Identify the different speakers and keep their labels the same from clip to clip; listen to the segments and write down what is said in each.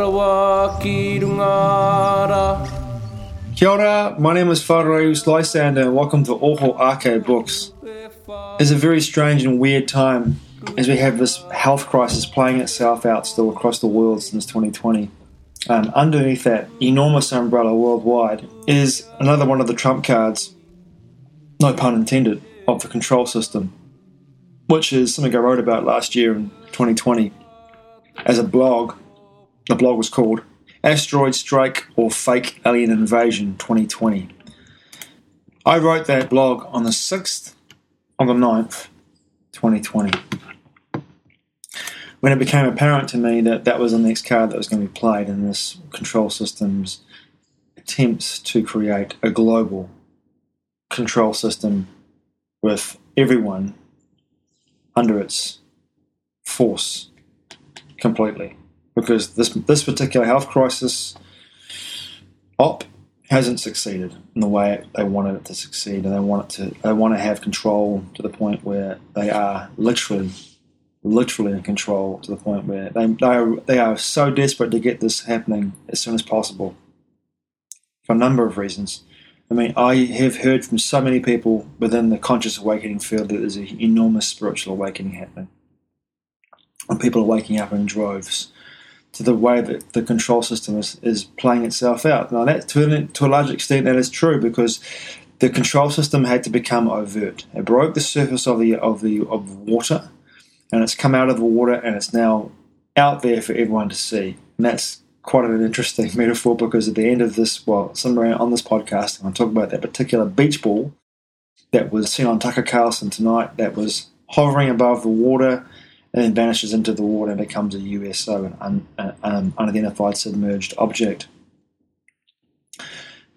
Speaker 1: hua ki
Speaker 2: Kia ora, my name is Whāraus Lysander and welcome to Oho Ake Books. It's a very strange and weird time as we have this health crisis playing itself out still across the world since 2020. Um, underneath that enormous umbrella worldwide is another one of the trump cards, no pun intended, of the control system, which is something I wrote about last year in 2020 as a blog. The blog was called Asteroid Strike or Fake Alien Invasion 2020. I wrote that blog on the 6th of the 9th, 2020. When it became apparent to me that that was the next card that was going to be played in this control system's attempts to create a global control system with everyone under its force completely because this this particular health crisis op hasn't succeeded in the way they wanted it to succeed, and they want it to they want to have control to the point where they are literally literally in control to the point where they they are, they are so desperate to get this happening as soon as possible for a number of reasons. I mean, I have heard from so many people within the conscious awakening field that there's an enormous spiritual awakening happening. And people are waking up in droves to the way that the control system is, is playing itself out. Now, that to, to a large extent, that is true because the control system had to become overt. It broke the surface of the of the of water, and it's come out of the water, and it's now out there for everyone to see. And that's quite an interesting metaphor because at the end of this, well, somewhere on this podcast, I'm going to talk about that particular beach ball that was seen on Tucker Carlson tonight. That was hovering above the water and then vanishes into the water and becomes a USO, an un, unidentified submerged object.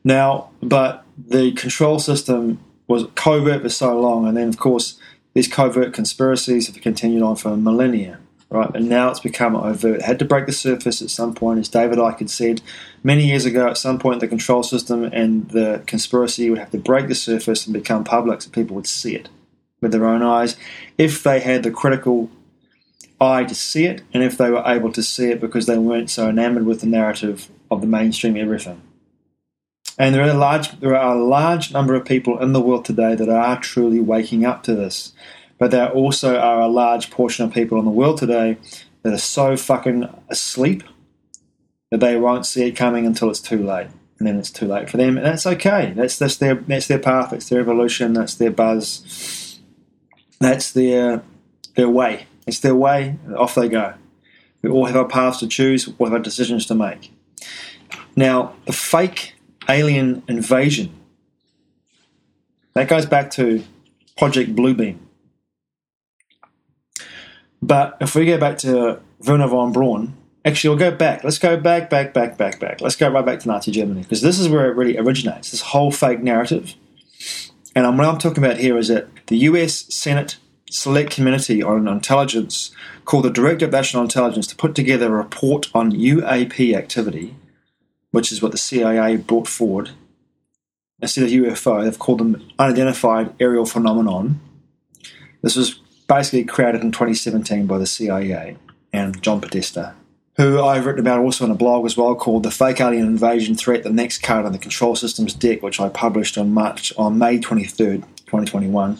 Speaker 2: Now, but the control system was covert for so long, and then of course these covert conspiracies have continued on for millennia, right? And now it's become overt. It had to break the surface at some point, as David Icke had said many years ago. At some point, the control system and the conspiracy would have to break the surface and become public, so people would see it with their own eyes if they had the critical eye to see it, and if they were able to see it because they weren't so enamored with the narrative of the mainstream everything. And there are a large there are a large number of people in the world today that are truly waking up to this. But there also are a large portion of people in the world today that are so fucking asleep that they won't see it coming until it's too late. And then it's too late for them. And that's okay. That's that's their that's their path, it's their evolution, that's their buzz. That's their their way. It's their way, off they go. We all have our paths to choose, we have our decisions to make. Now, the fake alien invasion, that goes back to Project Bluebeam. But if we go back to Wernher von Braun, actually, we'll go back. Let's go back, back, back, back, back. Let's go right back to Nazi Germany because this is where it really originates. This whole fake narrative. And what I'm talking about here is that the US Senate Select Committee on Intelligence called the Director of National Intelligence to put together a report on UAP activity, which is what the CIA brought forward. Instead of UFO, they've called them Unidentified Aerial Phenomenon. This was basically created in 2017 by the CIA and John Podesta, who I've written about also in a blog as well called "The Fake Alien Invasion Threat: The Next Card on the Control Systems Deck," which I published on March on May 23rd, 2021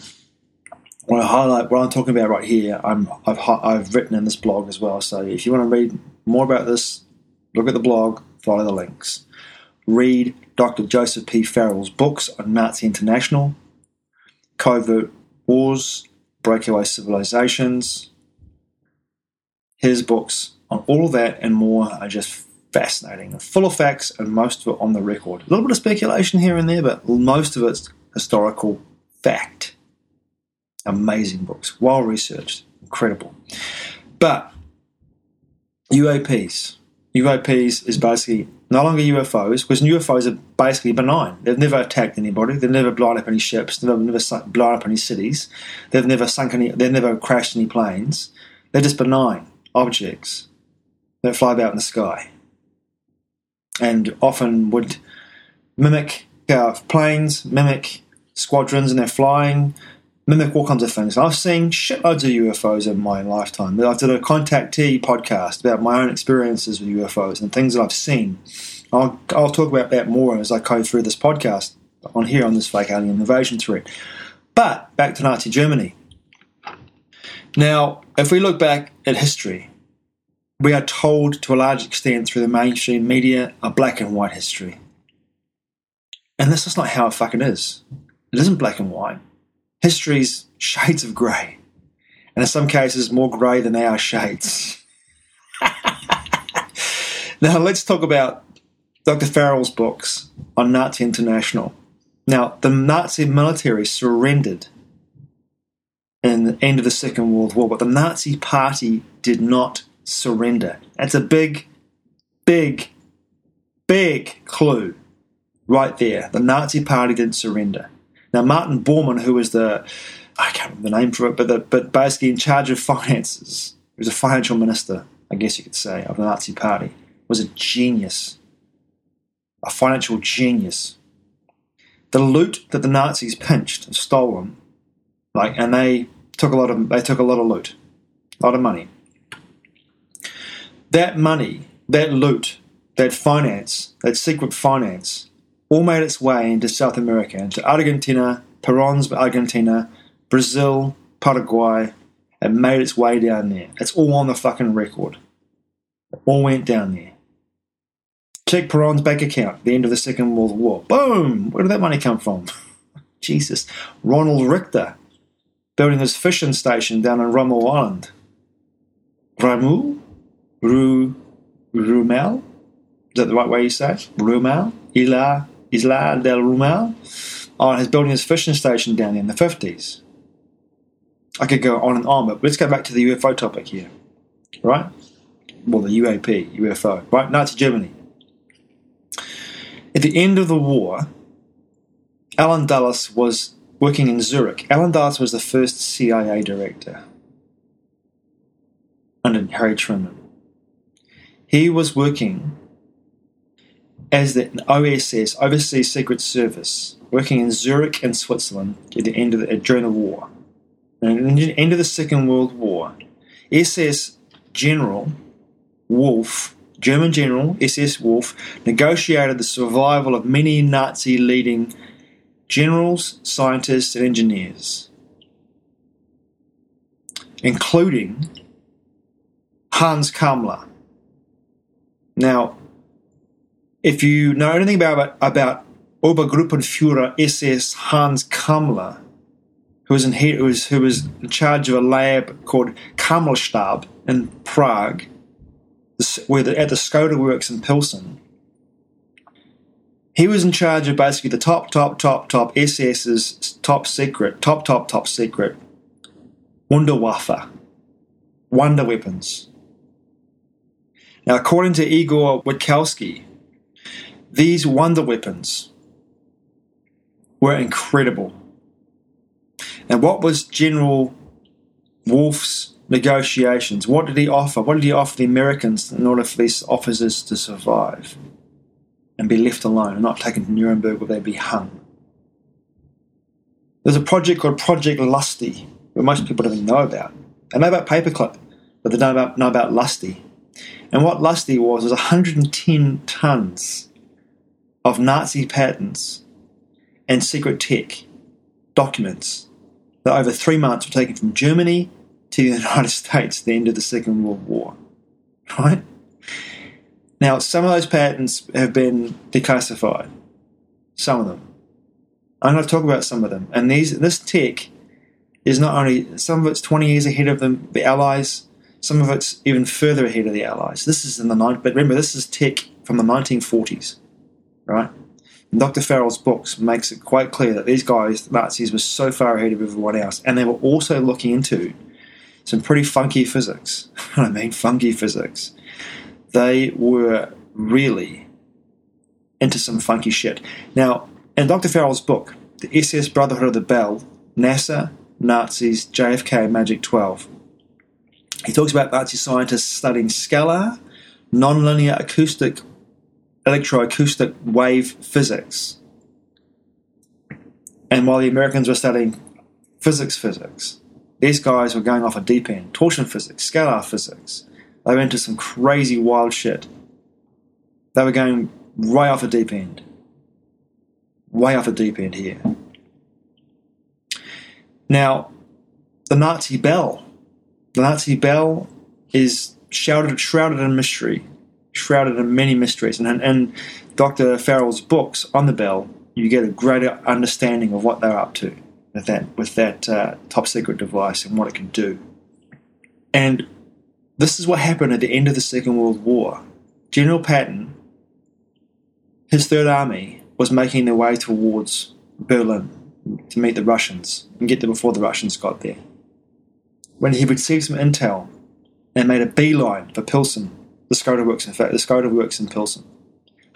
Speaker 2: what I highlight, what I'm talking about right here, I'm, I've, I've written in this blog as well. So if you want to read more about this, look at the blog, follow the links. Read Dr. Joseph P. Farrell's books on Nazi International, Covert Wars, Breakaway Civilizations. His books on all of that and more are just fascinating, full of facts, and most of it on the record. A little bit of speculation here and there, but most of it's historical fact amazing books, well researched, incredible. But UAPs, UAPs is basically no longer UFOs because UFOs are basically benign. They've never attacked anybody. They've never blown up any ships. They've never blown up any cities. They've never sunk any. They've never crashed any planes. They're just benign objects that fly about in the sky, and often would mimic uh, planes, mimic squadrons, and they're flying mimic all kinds of things. I've seen shitloads of UFOs in my lifetime. I did a contactee podcast about my own experiences with UFOs and things that I've seen. I'll, I'll talk about that more as I go through this podcast on here on this fake alien invasion threat. But back to Nazi Germany. Now, if we look back at history, we are told to a large extent through the mainstream media a black and white history. And this is not how it fucking is. It isn't black and white. History's shades of grey. And in some cases, more grey than our shades. now, let's talk about Dr. Farrell's books on Nazi International. Now, the Nazi military surrendered in the end of the Second World War, but the Nazi Party did not surrender. That's a big, big, big clue right there. The Nazi Party didn't surrender. Now, Martin Bormann, who was the, I can't remember the name for it, but, the, but basically in charge of finances, he was a financial minister, I guess you could say, of the Nazi Party, was a genius, a financial genius. The loot that the Nazis pinched and stolen, like, and they took a lot of, they took a lot of loot, a lot of money. That money, that loot, that finance, that secret finance, all made its way into South America, into Argentina, Perón's Argentina, Brazil, Paraguay, and made its way down there. It's all on the fucking record. It all went down there. Check Perón's bank account, the end of the Second World War. Boom! Where did that money come from? Jesus. Ronald Richter, building his fishing station down in Rommel Island. Ramu? Ru, Rumel? Is that the right way you say it? Rumel? Ila Isla del Rumel, on his building his fishing station down there in the 50s. I could go on and on, but let's go back to the UFO topic here. Right? Well, the UAP, UFO, right? Nazi Germany. At the end of the war, Allen Dulles was working in Zurich. Allen Dulles was the first CIA director under Harry Truman. He was working as the OSS, Overseas Secret Service, working in Zurich and Switzerland at the end of the, during the war. And the end of the Second World War, SS General Wolff, German General SS Wolff, negotiated the survival of many Nazi leading generals, scientists, and engineers, including Hans Kammler. Now, if you know anything about, about Obergruppenführer SS Hans Kammler, who was, in, who, was, who was in charge of a lab called Kammlerstab in Prague, where the, at the Skoda works in Pilsen, he was in charge of basically the top, top, top, top SS's top secret, top, top, top secret Wunderwaffe, wonder weapons. Now, according to Igor Witkowski, these wonder weapons were incredible. And what was General Wolff's negotiations? What did he offer? What did he offer the Americans in order for these officers to survive and be left alone and not taken to Nuremberg where they'd be hung? There's a project called Project Lusty, that most people don't even know about. They know about Paperclip, but they don't know about, know about Lusty. And what Lusty was was 110 tons of Nazi patents and secret tech documents that over three months were taken from Germany to the United States at the end of the Second World War. Right? Now, some of those patents have been declassified. Some of them. I'm going to talk about some of them. And these this tech is not only some of it's 20 years ahead of the, the Allies, some of it's even further ahead of the Allies. This is in the but remember this is tech from the 1940s right? And Dr. Farrell's books makes it quite clear that these guys, the Nazis, were so far ahead of everyone else, and they were also looking into some pretty funky physics. I mean, funky physics. They were really into some funky shit. Now, in Dr. Farrell's book, The SS Brotherhood of the Bell, NASA, Nazis, JFK, Magic 12, he talks about Nazi scientists studying scalar, nonlinear acoustic electroacoustic wave physics. And while the Americans were studying physics, physics. These guys were going off a deep end. Torsion physics, scalar physics. They went into some crazy, wild shit. They were going right off a deep end. Way off a deep end here. Now, the Nazi bell. The Nazi bell is shrouded, shrouded in mystery, shrouded in many mysteries. And in Dr. Farrell's books on the bell, you get a greater understanding of what they're up to with that with that uh, top secret device and what it can do. And this is what happened at the end of the Second World War. General Patton, his Third Army, was making their way towards Berlin to meet the Russians and get there before the Russians got there. When he received some intel they made a beeline for Pilsen, the Skoda works in fact, the Skoda works in Pilsen.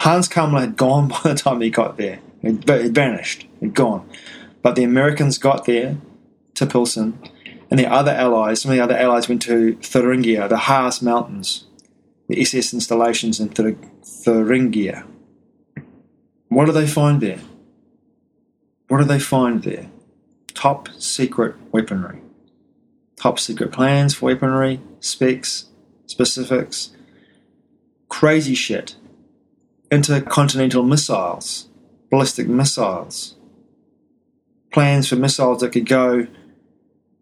Speaker 2: Hans Kammler had gone by the time he got there. He'd, he'd vanished, he'd gone. But the Americans got there to Pilsen, and the other allies, some of the other allies went to Thuringia, the Harz Mountains, the SS installations in Thuringia. What do they find there? What do they find there? Top secret weaponry. Top secret plans for weaponry, specs, specifics, crazy shit. Intercontinental missiles, ballistic missiles, plans for missiles that could go,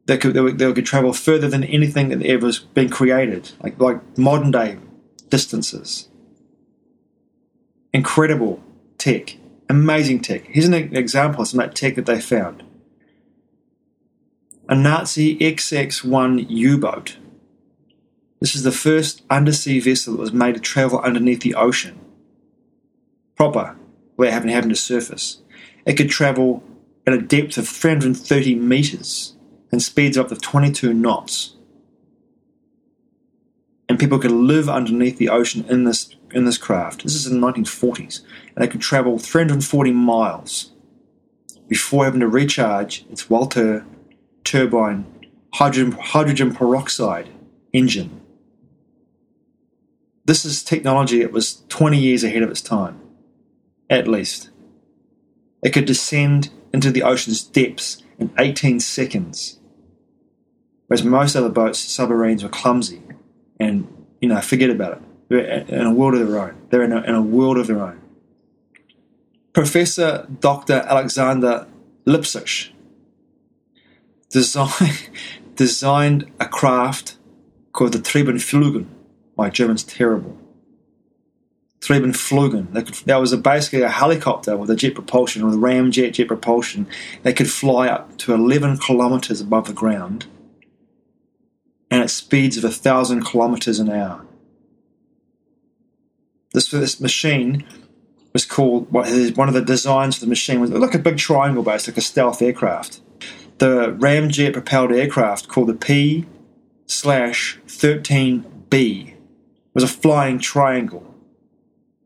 Speaker 2: that could, that could travel further than anything that ever has been created, like, like modern day distances. Incredible tech Amazing tech. Here's an example of some that tech that they found. A Nazi XX-1 U-boat. This is the first undersea vessel that was made to travel underneath the ocean. Proper, where it happened, happened to surface. It could travel at a depth of 330 meters and speeds up to 22 knots. And people could live underneath the ocean in this in this craft. This is in the 1940s, and they could travel 340 miles before having to recharge its Walter turbine hydrogen, hydrogen peroxide engine. This is technology that was 20 years ahead of its time, at least. It could descend into the ocean's depths in 18 seconds, whereas most other boats, submarines, were clumsy and, you know, forget about it. They're in a world of their own. They're in a, in a world of their own. Professor Dr. Alexander Lippisch design, designed a craft called the Treibendflügen. My German's terrible. Treibendflügen. That, was a, basically a helicopter with a jet propulsion, with ramjet jet propulsion. They could fly up to 11 kilometers above the ground and at speeds of 1,000 kilometers an hour. This, this machine was called one of the designs of the machine was like a big triangle base, like a stealth aircraft. The ramjet propelled aircraft called the P slash 13B was a flying triangle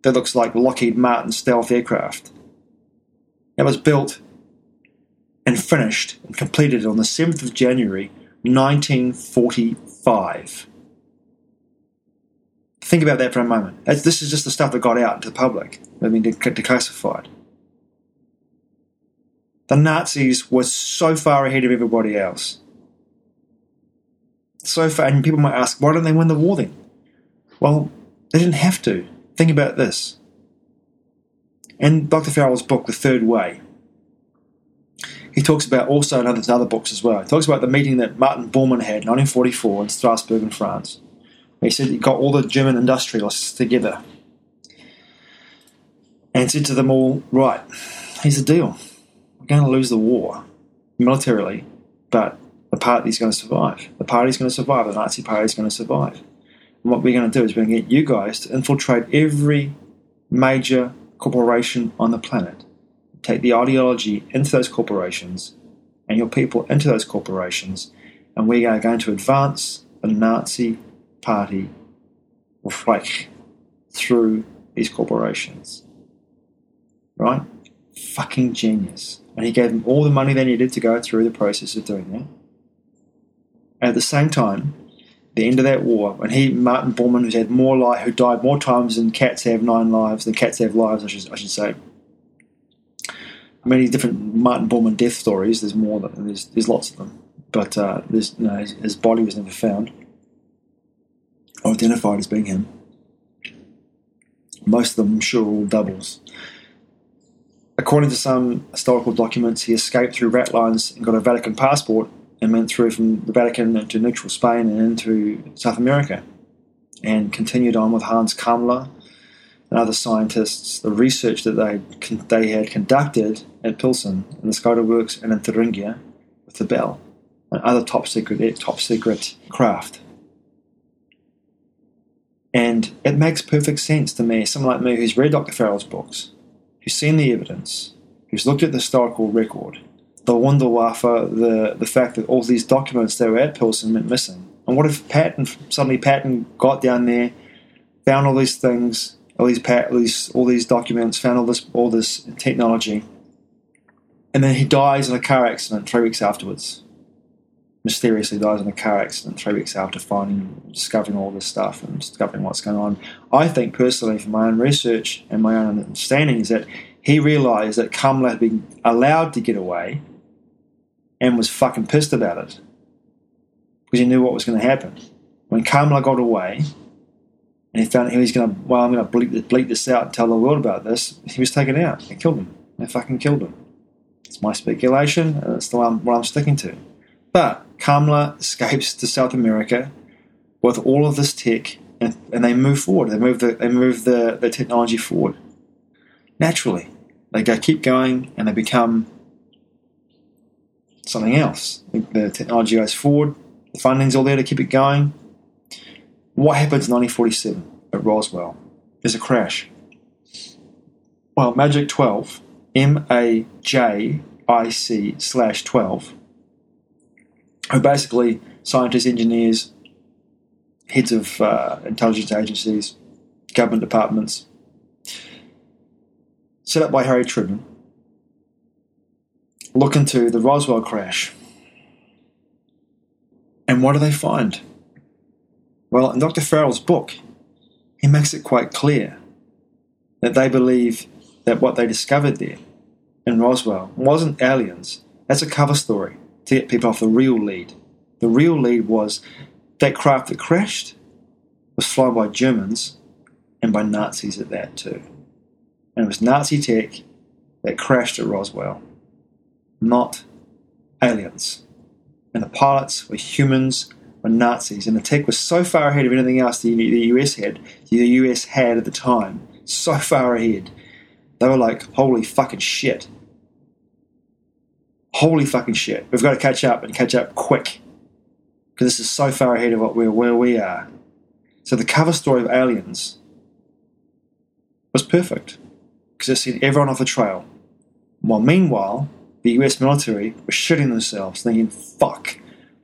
Speaker 2: that looks like Lockheed Martin stealth aircraft. It was built and finished and completed on the 7th of January 1945. Think about that for a moment. This is just the stuff that got out to the public, I mean, declassified. The Nazis were so far ahead of everybody else. So far, and people might ask, why don't they win the war then? Well, they didn't have to. Think about this. In Dr. Farrell's book, The Third Way, he talks about also in other, other books as well. He talks about the meeting that Martin Bormann had in 1944 in Strasbourg in France. He said he got all the German industrialists together and said to them all, right, here's the deal. We're going to lose the war militarily, but the party's going to survive. The party's going to survive. The Nazi party's going to survive. And what we're going to do is we're going to get you guys to infiltrate every major corporation on the planet, take the ideology into those corporations and your people into those corporations, and we are going to advance the Nazi party Reich through these corporations. Right? Fucking genius. And he gave them all the money they needed to go through the process of doing that. And at the same time, the end of that war, when he, Martin Bormann, who's had more life, who died more times than cats have nine lives, than cats have lives, I should, I should say, many different Martin Bormann death stories. There's more. Than, there's there's lots of them, but uh, there's you know, his, his body was never found or identified as being him. Most of them, I'm sure, are all doubles. According to some historical documents, he escaped through rat lines and got a Vatican passport and went through from the Vatican into neutral Spain and into South America and continued on with Hans Kammler and other scientists the research that they, they had conducted at Pilsen in the Skoda Works and in Thuringia with the Bell and other top secret, eh, top secret craft. And it makes perfect sense to me, someone like me who's read Dr. Farrell's books, who's seen the evidence, who's looked at the historical record, the Wunderwaffe, the, the fact that all these documents that were at Pilsen went missing. And what if Patton, suddenly Patton got down there, found all these things, all these, pat, all these, all these documents, found all this, all this technology, and then he dies in a car accident three weeks afterwards mysteriously dies in a car accident three weeks after finding, discovering all this stuff and discovering what's going on. I think personally, from my own research and my own understanding, is that he realised that Kammler had been allowed to get away and was fucking pissed about it because he knew what was going to happen. When Kammler got away and he found out he was going to, well, I'm going to bleep, bleep this out and tell the world about this, he was taken out. They killed him. They fucking killed him. It's my speculation, and it's the one what I'm sticking to. But Kammler escapes to South America with all of this tech, and, and they move forward. They move the they move the, the technology forward naturally. They go keep going, and they become something else. The technology goes forward. The funding's all there to keep it going. What happens in 1947 at Roswell? There's a crash. Well, Magic 12, M A J I C slash 12 who basically scientists, engineers, heads of uh, intelligence agencies, government departments, set up by Harry Truman, look into the Roswell crash. And what do they find? Well, in Dr. Farrell's book, he makes it quite clear that they believe that what they discovered there in Roswell wasn't aliens. That's a cover story to get people off the real lead. The real lead was that craft that crashed was flown by Germans and by Nazis at that too. And it was Nazi tech that crashed at Roswell, not aliens. And the pilots were humans, were Nazis, and the tech was so far ahead of anything else the, US had, the US had at the time, so far ahead. They were like, holy fucking shit holy fucking shit, we've got to catch up and catch up quick because this is so far ahead of what we're, where we are. So the cover story of Aliens was perfect because it sent everyone off the trail. While meanwhile, the US military were shitting themselves, thinking, fuck,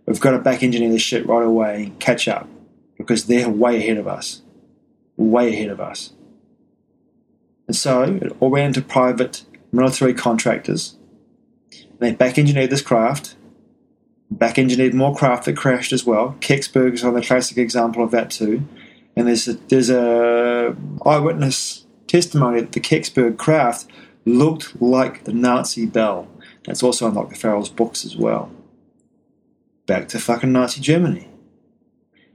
Speaker 2: we've got to back engineer this shit right away and catch up because they're way ahead of us. Way ahead of us. And so it all went into private military contractors And they back engineered this craft, back engineered more craft that crashed as well. Kecksburg is the classic example of that too. And there's a, there's a eyewitness testimony that the Kecksburg craft looked like the Nazi Bell. That's also in Dr. Farrell's books as well. Back to fucking Nazi Germany.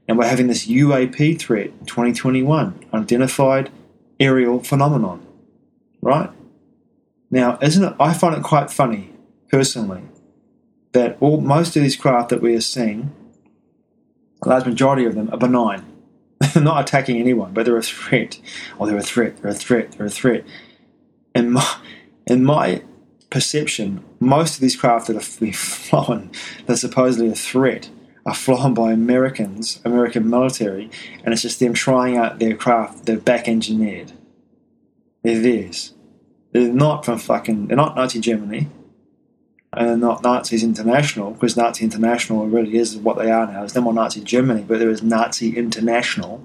Speaker 2: And we're having this UAP threat in 2021, unidentified aerial phenomenon. Right? Now, isn't it? I find it quite funny personally that all most of these craft that we are seeing, a large majority of them are benign. They're not attacking anyone, but they're a threat. Or oh, they're a threat, they're a threat, they're a threat. In my, in my perception, most of these craft that are being flown, that are supposedly a threat, are flown by Americans, American military, and it's just them trying out their craft, they're back engineered. They're theirs. They're not from fucking, they're not Nazi Germany and they're not Nazis International, because Nazi International really is what they are now. There's no more Nazi Germany, but there is Nazi International.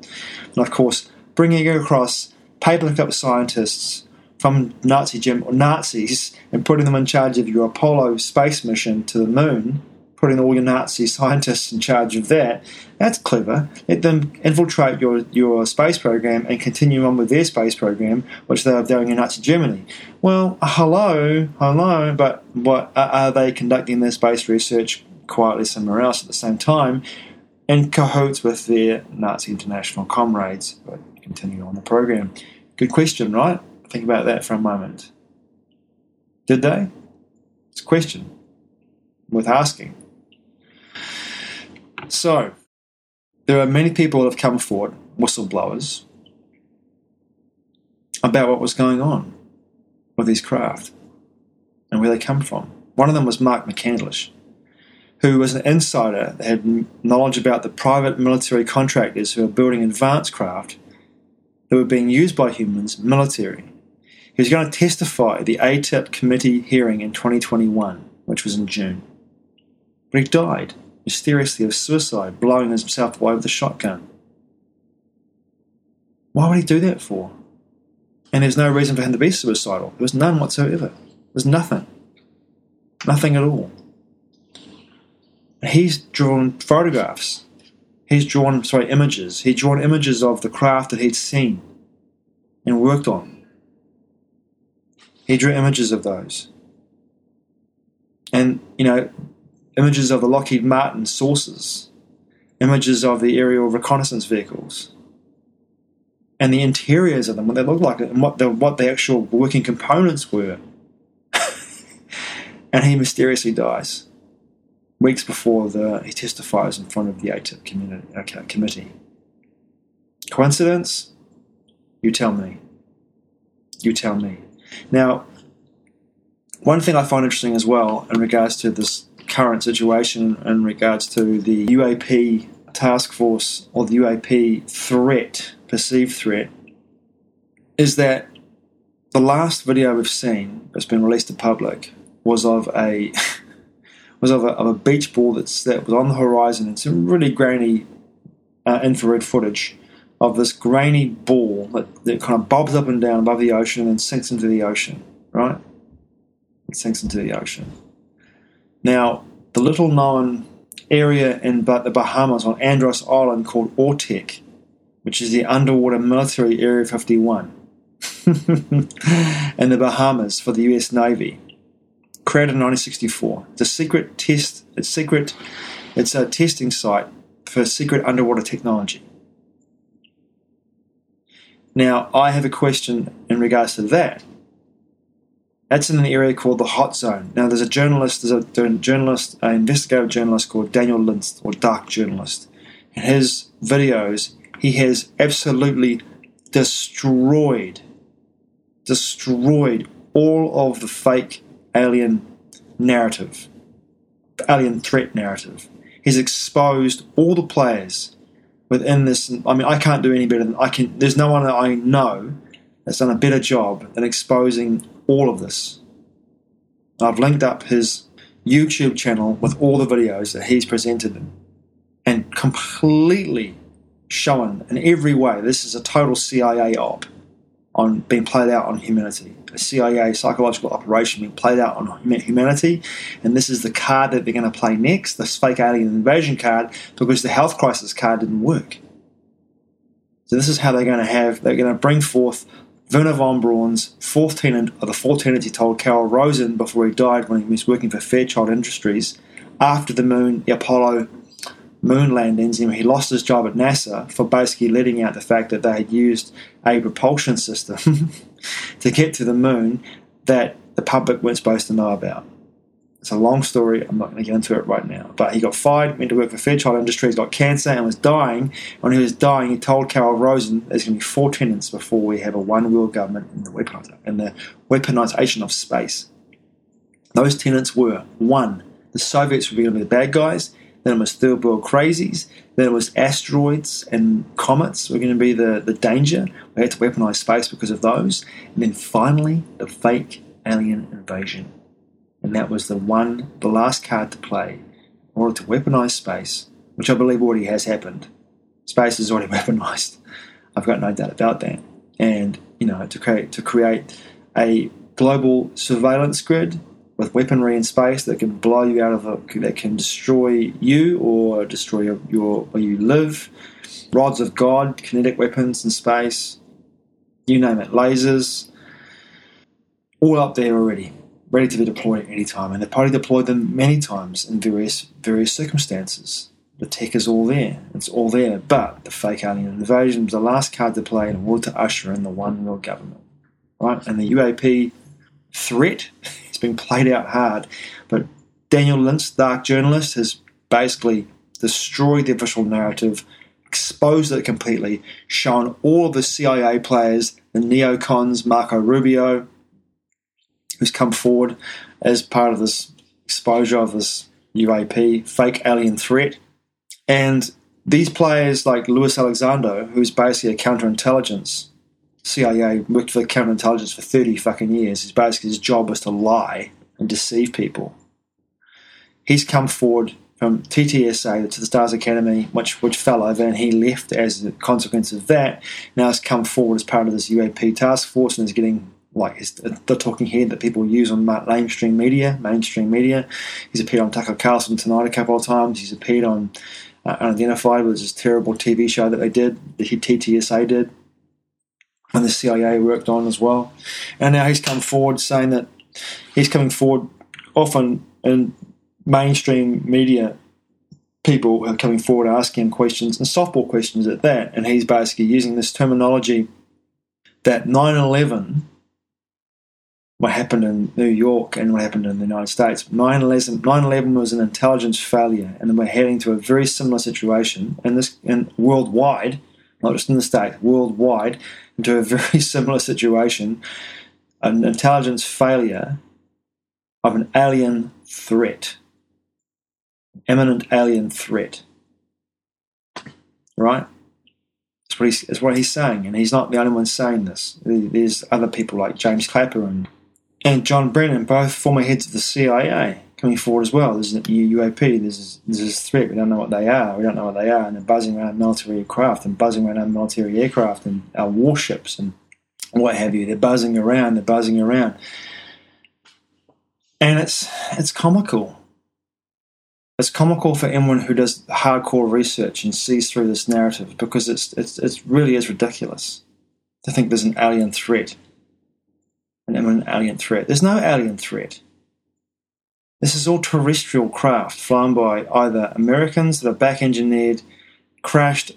Speaker 2: And of course, bringing across Paperclip scientists from Nazi Germany, or Nazis and putting them in charge of your Apollo space mission to the moon putting all your Nazi scientists in charge of that. That's clever. Let them infiltrate your, your space program and continue on with their space program, which they are doing in Nazi Germany. Well, hello, hello, but what are they conducting their space research quietly somewhere else at the same time, in cahoots with their Nazi international comrades, but continue on the program? Good question, right? Think about that for a moment. Did they? It's a question worth asking. So, there are many people that have come forward, whistleblowers, about what was going on with these craft and where they come from. One of them was Mark McCandlish, who was an insider that had knowledge about the private military contractors who are building advanced craft that were being used by humans, military. He was going to testify at the ATIP committee hearing in 2021, which was in June. But he died mysteriously of suicide, blowing himself away with a shotgun. Why would he do that for? And there's no reason for him to be suicidal. There was none whatsoever. There's nothing. Nothing at all. He's drawn photographs. He's drawn, sorry, images. He's drawn images of the craft that he'd seen and worked on. He drew images of those. And, you know, images of the Lockheed Martin sources, images of the aerial reconnaissance vehicles, and the interiors of them, what they looked like, and what the what the actual working components were. and he mysteriously dies weeks before the he testifies in front of the ATIP community, okay, committee. Coincidence? You tell me. You tell me. Now, one thing I find interesting as well in regards to this current situation in regards to the UAP task force or the UAP threat, perceived threat, is that the last video we've seen that's been released to public was of a was of a, of a beach ball that's, that was on the horizon. It's some really grainy uh, infrared footage of this grainy ball that, that kind of bobs up and down above the ocean and then sinks into the ocean, right? It sinks into the ocean. Now, the little known area in the Bahamas on Andros Island called AUTEC, which is the underwater military Area 51 in the Bahamas for the US Navy, created in 1964. It's a secret test, it's secret, it's a testing site for secret underwater technology. Now, I have a question in regards to that. That's in an area called the Hot Zone. Now, there's a journalist, there's a journalist, an investigative journalist called Daniel Liszt, or Dark Journalist. In his videos, he has absolutely destroyed, destroyed all of the fake alien narrative, alien threat narrative. He's exposed all the players within this. I mean, I can't do any better than I can. There's no one that I know that's done a better job than exposing all of this. I've linked up his YouTube channel with all the videos that he's presented and completely shown in every way this is a total CIA op on being played out on humanity. A CIA psychological operation being played out on humanity, and this is the card that they're going to play next, this fake alien invasion card, because the health crisis card didn't work. So this is how they're going to have. They're going to bring forth Wernher von Braun's fourth tenant, or the fourth tenant he told Carol Rosin before he died when he was working for Fairchild Industries after the moon, the Apollo moon landings, and he lost his job at NASA for basically letting out the fact that they had used a propulsion system to get to the moon that the public weren't supposed to know about. It's a long story. I'm not going to get into it right now. But he got fired, went to work for Fairchild Industries, got cancer, and was dying. When he was dying, he told Carol Rosin there's going to be four tenants before we have a one world government in the weaponization of space. Those tenants were one, the Soviets were going to be the bad guys. Then it was third world crazies. Then it was asteroids and comets were going to be the, the danger. We had to weaponize space because of those. And then finally, the fake alien invasion and that was the one, the last card to play in order to weaponize space, which I believe already has happened. Space is already weaponized. I've got no doubt about that. And you know, to create to create a global surveillance grid with weaponry in space that can blow you out of that can destroy you or destroy your, your where you live. Rods of God, kinetic weapons in space, you name it, lasers, all up there already, ready to be deployed at any time. And they've probably deployed them many times in various various circumstances. The tech is all there. It's all there. But the fake alien invasion was the last card to play in order to usher in the one world government. Right? And the UAP threat been played out hard. But Daniel Liszt, dark journalist, has basically destroyed the official narrative, exposed it completely, shown all of the CIA players, the neocons, Marco Rubio, who's come forward as part of this exposure of this UAP fake alien threat and these players like Luis Elizondo, who's basically a counterintelligence, CIA worked for counterintelligence for 30 fucking years. His basically his job was to lie and deceive people. He's come forward from TTSA to the Stars Academy, which which fell over, and he left as a consequence of that. Now has come forward as part of this UAP task force and is getting like the talking head that people use on mainstream media. Mainstream media. He's appeared on Tucker Carlson tonight a couple of times. He's appeared on uh, unidentified was this terrible TV show that they did, the TTSA did, and the CIA worked on as well. And now he's come forward saying that he's coming forward often in mainstream media. People are coming forward asking him questions and softball questions at that, and he's basically using this terminology that 9 11 what happened in New York and what happened in the United States. 9 11 was an intelligence failure, and we're heading to a very similar situation in this in worldwide, not just in the States, worldwide, into a very similar situation an intelligence failure of an alien threat, imminent alien threat. Right? That's what, he's, what he's saying, and he's not the only one saying this. There's other people like James Clapper and and John Brennan, both former heads of the CIA, coming forward as well. There's a UAP, there's, there's this threat, we don't know what they are, we don't know what they are, and they're buzzing around military aircraft and buzzing around military aircraft and our warships and what have you. They're buzzing around, they're buzzing around. And it's it's comical. It's comical for anyone who does hardcore research and sees through this narrative because it's it's it really is ridiculous to think there's an alien threat an imminent alien threat. There's no alien threat. This is all terrestrial craft flown by either Americans that are back engineered, crashed,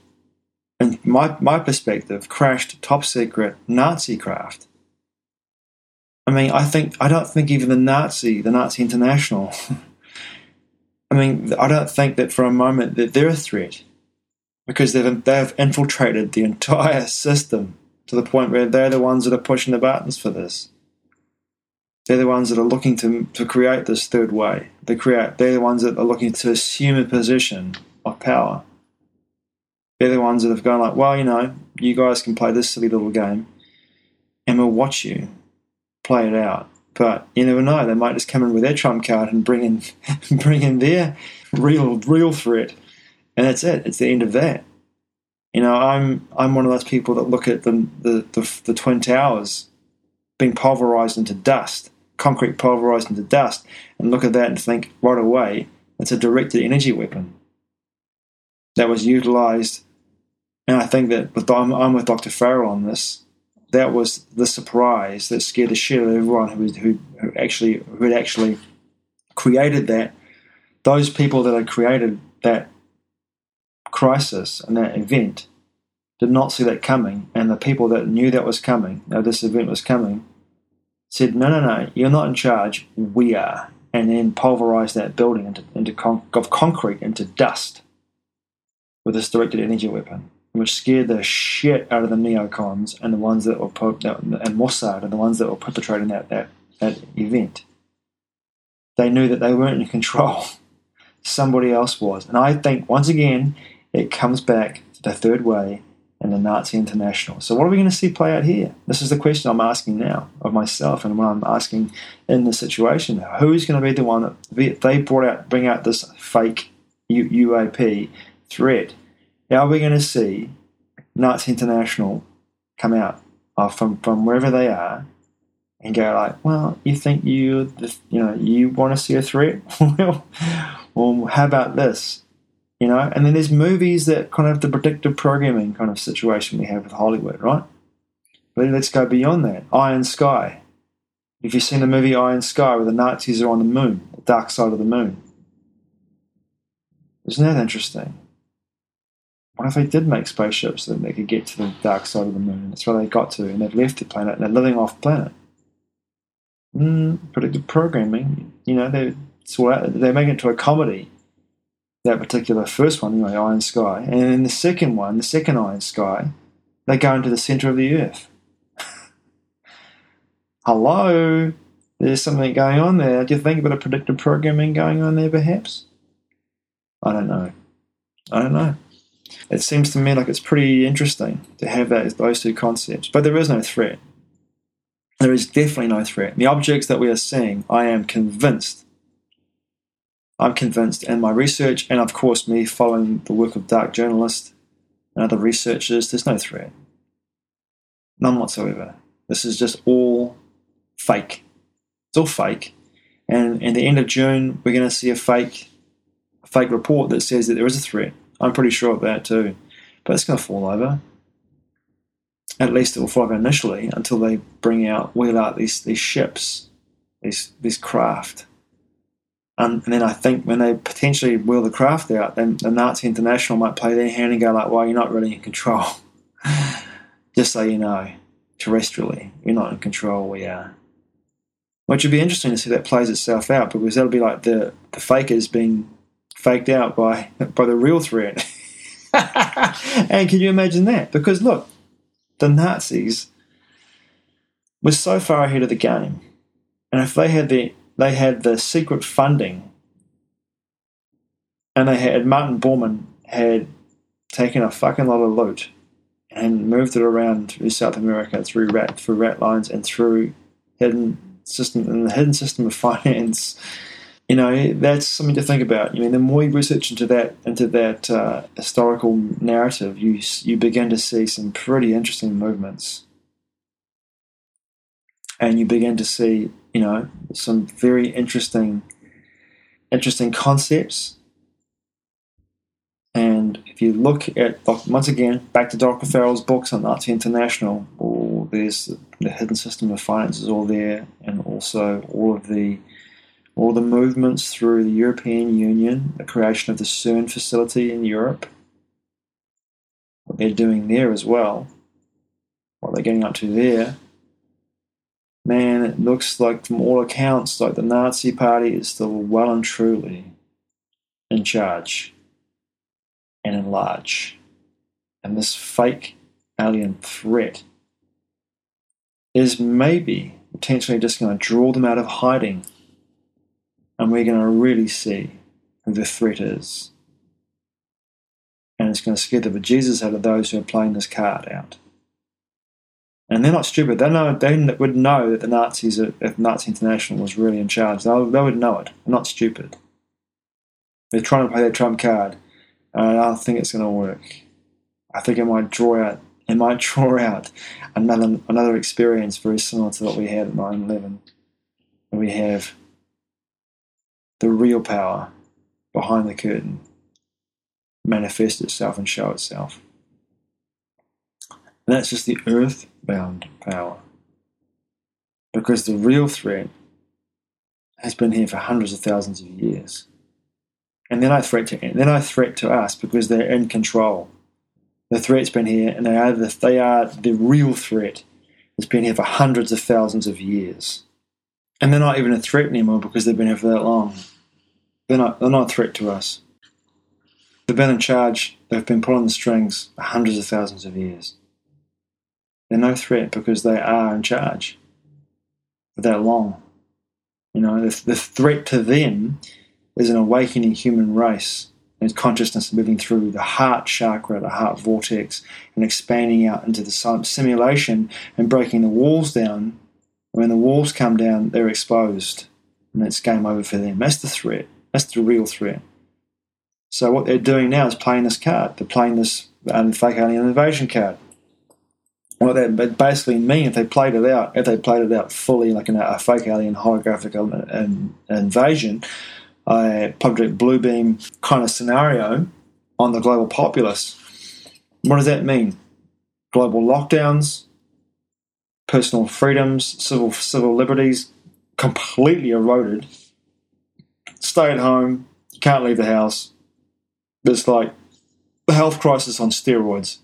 Speaker 2: in my, my perspective, crashed top secret Nazi craft. I mean, I think I don't think even the Nazi, the Nazi International. I mean, I don't think that for a moment that they're a threat because they've they've infiltrated the entire system to the point where they're the ones that are pushing the buttons for this. They're the ones that are looking to, to create this third way. They create, they're the ones that are looking to assume a position of power. They're the ones that have gone like, well, you know, you guys can play this silly little game and we'll watch you play it out. But you never know, they might just come in with their trump card and bring in bring in their real real threat. And that's it. It's the end of that. You know, I'm I'm one of those people that look at the the, the, the Twin Towers being pulverized into dust concrete pulverized into dust and look at that and think right away it's a directed energy weapon that was utilized. And I think that with, I'm, I'm with Dr. Farrell on this. That was the surprise that scared the shit out of everyone who, who, who actually who had actually created that. Those people that had created that crisis and that event did not see that coming, and the people that knew that was coming, that this event was coming, said, no, no, no, you're not in charge, we are. And then pulverized that building into, into of concrete into dust with this directed energy weapon, which scared the shit out of the neocons and the ones that were, and Mossad and the ones that were perpetrating that, that, that event. They knew that they weren't in control. Somebody else was. And I think, once again, it comes back to the third way and the Nazi International. So, what are we going to see play out here? This is the question I'm asking now of myself, and what I'm asking in this situation: Who's going to be the one that they brought out, bring out this fake UAP threat? How Are we going to see Nazi International come out uh, from from wherever they are and go like, well, you think you, you know, you want to see a threat? well, well, how about this? You know, and then there's movies that kind of the predictive programming kind of situation we have with Hollywood, right? But let's go beyond that. Iron Sky. If you've seen the movie Iron Sky, where the Nazis are on the moon, the dark side of the moon, isn't that interesting? What if they did make spaceships so that they could get to the dark side of the moon? That's where they got to, and they've left the planet and they're living off planet. Mm, predictive programming, you know, they're they're making it to a comedy. That particular first one, know, Iron Sky, and then the second one, the second Iron Sky, they go into the center of the Earth. Hello, there's something going on there. Do you think a predictive programming going on there, perhaps? I don't know. I don't know. It seems to me like it's pretty interesting to have that, those two concepts, but there is no threat. There is definitely no threat. The objects that we are seeing, I am convinced. I'm convinced, and my research, and of course, me following the work of dark journalists and other researchers, there's no threat. None whatsoever. This is just all fake. It's all fake. And at the end of June, we're going to see a fake, a fake report that says that there is a threat. I'm pretty sure of that too. But it's going to fall over. At least it will fall over initially until they bring out, wheel out these, these ships, these, these craft. And then I think when they potentially wheel the craft out, then the Nazi International might play their hand and go like, well, you're not really in control. Just so you know, terrestrially, you're not in control, we are. Which would be interesting to see that plays itself out because that'll be like the, the fakers being faked out by by the real threat. and can you imagine that? Because look, the Nazis were so far ahead of the game, and if they had the they had the secret funding, and they had Martin Bormann had taken a fucking lot of loot and moved it around through South America through rat through rat lines and through hidden system and the hidden system of finance. You know that's something to think about. I mean, the more you research into that into that uh, historical narrative, you you begin to see some pretty interesting movements, and you begin to see you know some very interesting interesting concepts. And if you look at once again back to Dr. Farrell's books on Nazi International, oh, there's the hidden system of finance is all there, and also all of the all the movements through the European Union, the creation of the CERN facility in Europe, what they're doing there as well, what they're getting up to there. Man, it looks like, from all accounts, like the Nazi Party is still well and truly in charge and in large. And this fake alien threat is maybe potentially just going to draw them out of hiding and we're going to really see who the threat is. And it's going to scare the bejesus out of those who are playing this card out. And they're not stupid. They know they would know that the Nazis, if Nazi International was really in charge, they, would know it. They're not stupid. They're trying to play their trump card, and I don't think it's going to work. I think it might draw out. It might draw out another another experience very similar to what we had at 9/11. We have the real power behind the curtain manifest itself and show itself. And that's just the earthbound power. Because the real threat has been here for hundreds of thousands of years. And they're no threat to they're no threat to us because they're in control. The threat's been here and they are the, they are the real threat. It's been here for hundreds of thousands of years. And they're not even a threat anymore because they've been here for that long. They're not, they're not a threat to us. They've been in charge, they've been pulling the strings for hundreds of thousands of years. They're no threat because they are in charge for that long. You know, the, the threat to them is an awakening human race and consciousness moving through the heart chakra, the heart vortex, and expanding out into the simulation and breaking the walls down. When the walls come down, they're exposed, and it's game over for them. That's the threat. That's the real threat. So what they're doing now is playing this card. They're playing this um, fake alien invasion card. What that would basically mean if they played it out, if they played it out fully like in a, a fake alien holographic um, in, invasion, a Project Bluebeam kind of scenario on the global populace, what does that mean? Global lockdowns, personal freedoms, civil civil liberties completely eroded. Stay at home, you can't leave the house. It's like the health crisis on steroids.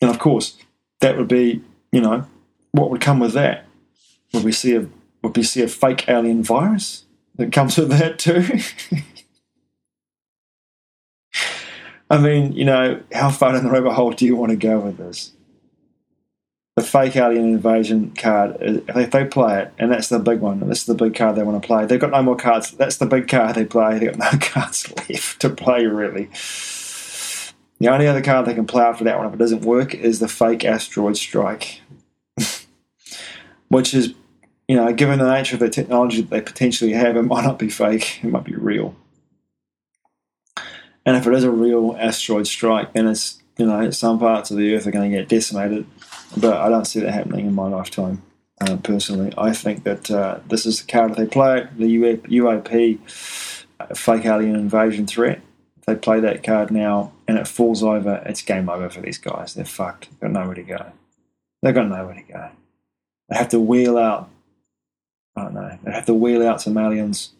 Speaker 2: And of course, that would be, you know, what would come with that? Would we see a would we see a fake alien virus that comes with that too? I mean, you know, how far down the rabbit hole do you want to go with this? The fake alien invasion card, uh, if they play it, and that's the big one, this is the big card they want to play. They've got no more cards. That's the big card they play. They've got no cards left to play, really. The only other card they can play after that one, if it doesn't work, is the fake asteroid strike, which is, you know, given the nature of the technology that they potentially have, it might not be fake, it might be real. And if it is a real asteroid strike, then it's, you know, some parts of the Earth are going to get decimated. But I don't see that happening in my lifetime, uh, personally. I think that uh, this is the card if they play the UAP uh, fake alien invasion threat they play that card now and it falls over, it's game over for these guys. They're fucked. They've got nowhere to go. They've got nowhere to go. They have to wheel out, I don't know, they have to wheel out some aliens.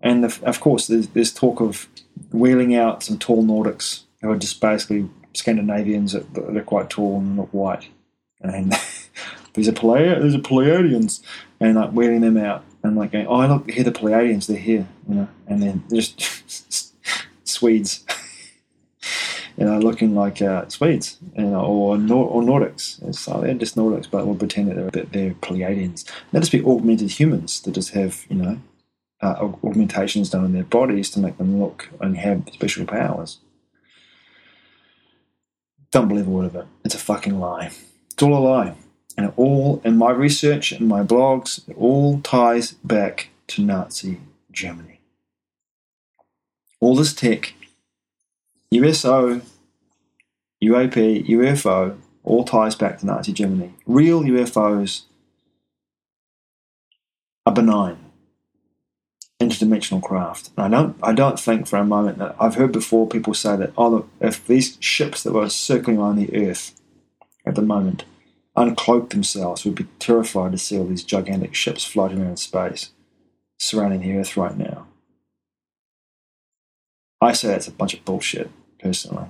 Speaker 2: And the, of course, there's, there's talk of wheeling out some tall Nordics who are just basically Scandinavians that, that are quite tall and look white. And there's a Pleiad, there's a Pleiadians, and like wheeling them out and like going, oh look, here the Pleiadians, they're here, you know, and then just Swedes, you know, looking like uh, Swedes, you know, or Nor- or Nordics. It's, uh, they're just Nordics, but we'll pretend that they're, that they're Pleiadians. They'll just be augmented humans that just have, you know, uh, augmentations done on their bodies to make them look and have special powers. Don't believe a word of it. It's a fucking lie. It's all a lie. And it all, in my research and my blogs, it all ties back to Nazi Germany all this tech, USO, UAP, UFO, all ties back to Nazi Germany. Real UFOs are benign, interdimensional craft. And I don't, I don't think for a moment that I've heard before people say that, oh, look, if these ships that were circling around the Earth at the moment uncloaked themselves, we'd be terrified to see all these gigantic ships floating around space surrounding the Earth right now. I say that's a bunch of bullshit, personally.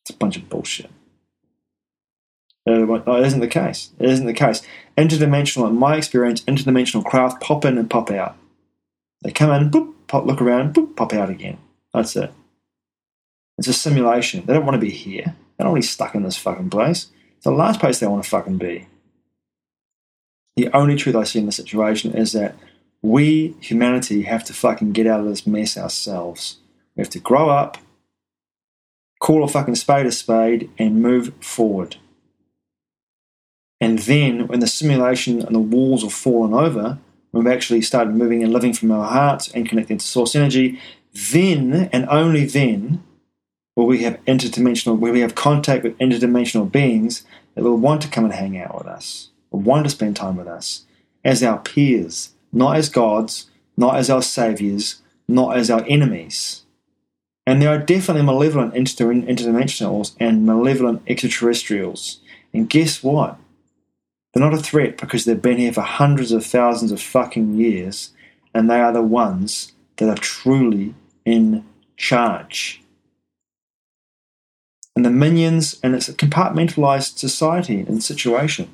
Speaker 2: It's a bunch of bullshit. Uh, oh, it isn't the case. It isn't the case. Interdimensional, in my experience, interdimensional craft pop in and pop out. They come in, boop, pop, look around, boop, pop out again. That's it. It's a simulation. They don't want to be here. They don't want to be stuck in this fucking place. It's the last place they want to fucking be. The only truth I see in the situation is that we, humanity, have to fucking get out of this mess ourselves. We have to grow up, call a fucking spade a spade, and move forward. And then, when the simulation and the walls have fallen over, when we've actually started moving and living from our hearts and connecting to source energy, then and only then will we have interdimensional, where we have contact with interdimensional beings that will want to come and hang out with us, will want to spend time with us as our peers, not as gods, not as our saviors, not as our enemies. And there are definitely malevolent inter- interdimensionals and malevolent extraterrestrials. And guess what? They're not a threat because they've been here for hundreds of thousands of fucking years, and they are the ones that are truly in charge. And the minions, and it's a compartmentalized society and situation.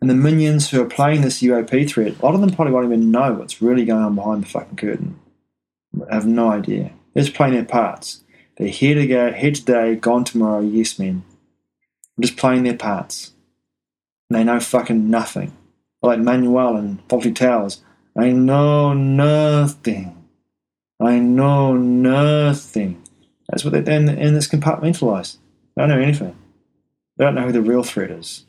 Speaker 2: And the minions who are playing this UAP threat, a lot of them probably won't even know what's really going on behind the fucking curtain. I have no idea. They're just playing their parts. They're here to go, here today, gone tomorrow, yes men. They're just playing their parts. And they know fucking nothing. Like Manuel and Fawlty Towers. I know nothing. I know nothing. That's what they're doing, and it's compartmentalized. They don't know anything. They don't know who the real threat is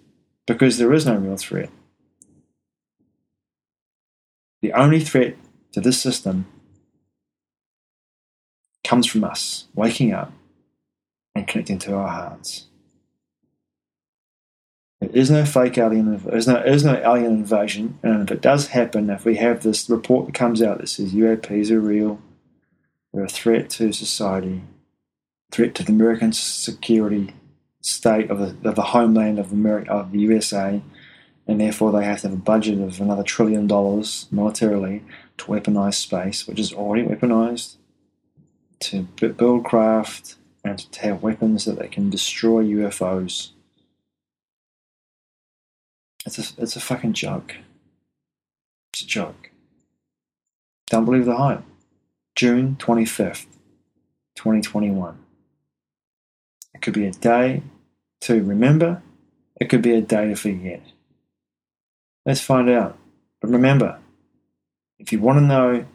Speaker 2: because there is no real threat. The only threat to this system comes from us waking up and connecting to our hearts. There is no fake alien. There's no, there's no alien invasion. And if it does happen, if we have this report that comes out that says UAPs are real, they're a threat to society, threat to the American security state of the, of the homeland of America, of the USA, and therefore they have to have a budget of another trillion dollars militarily to weaponize space, which is already weaponized, to build craft, and to have weapons that they can destroy UFOs. It's a, it's a fucking joke. It's a joke. Don't believe the hype. June 25th, 2021. It could be a day to remember, it could be a day to forget. Let's find out. But remember, if you want to know,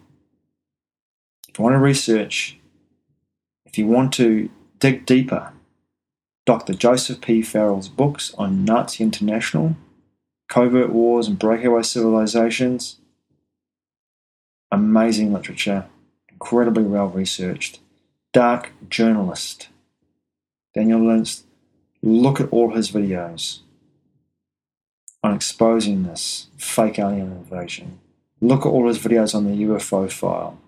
Speaker 2: if you want to research, if you want to dig deeper, Dr. Joseph P. Farrell's books on Nazi International, covert wars and breakaway civilizations, amazing literature, incredibly well researched, dark journalist. Daniel Liszt, look at all his videos on exposing this fake alien invasion. Look at all his videos on the UFO file.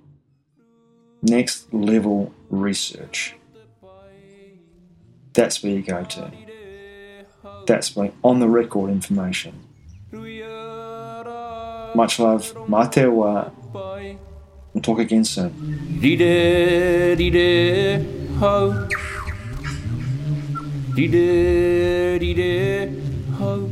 Speaker 2: Next level research. That's where you go to. That's my on the record information. Much love. Mate wa. We'll talk again soon.
Speaker 1: Ho. Dide, dide, ho.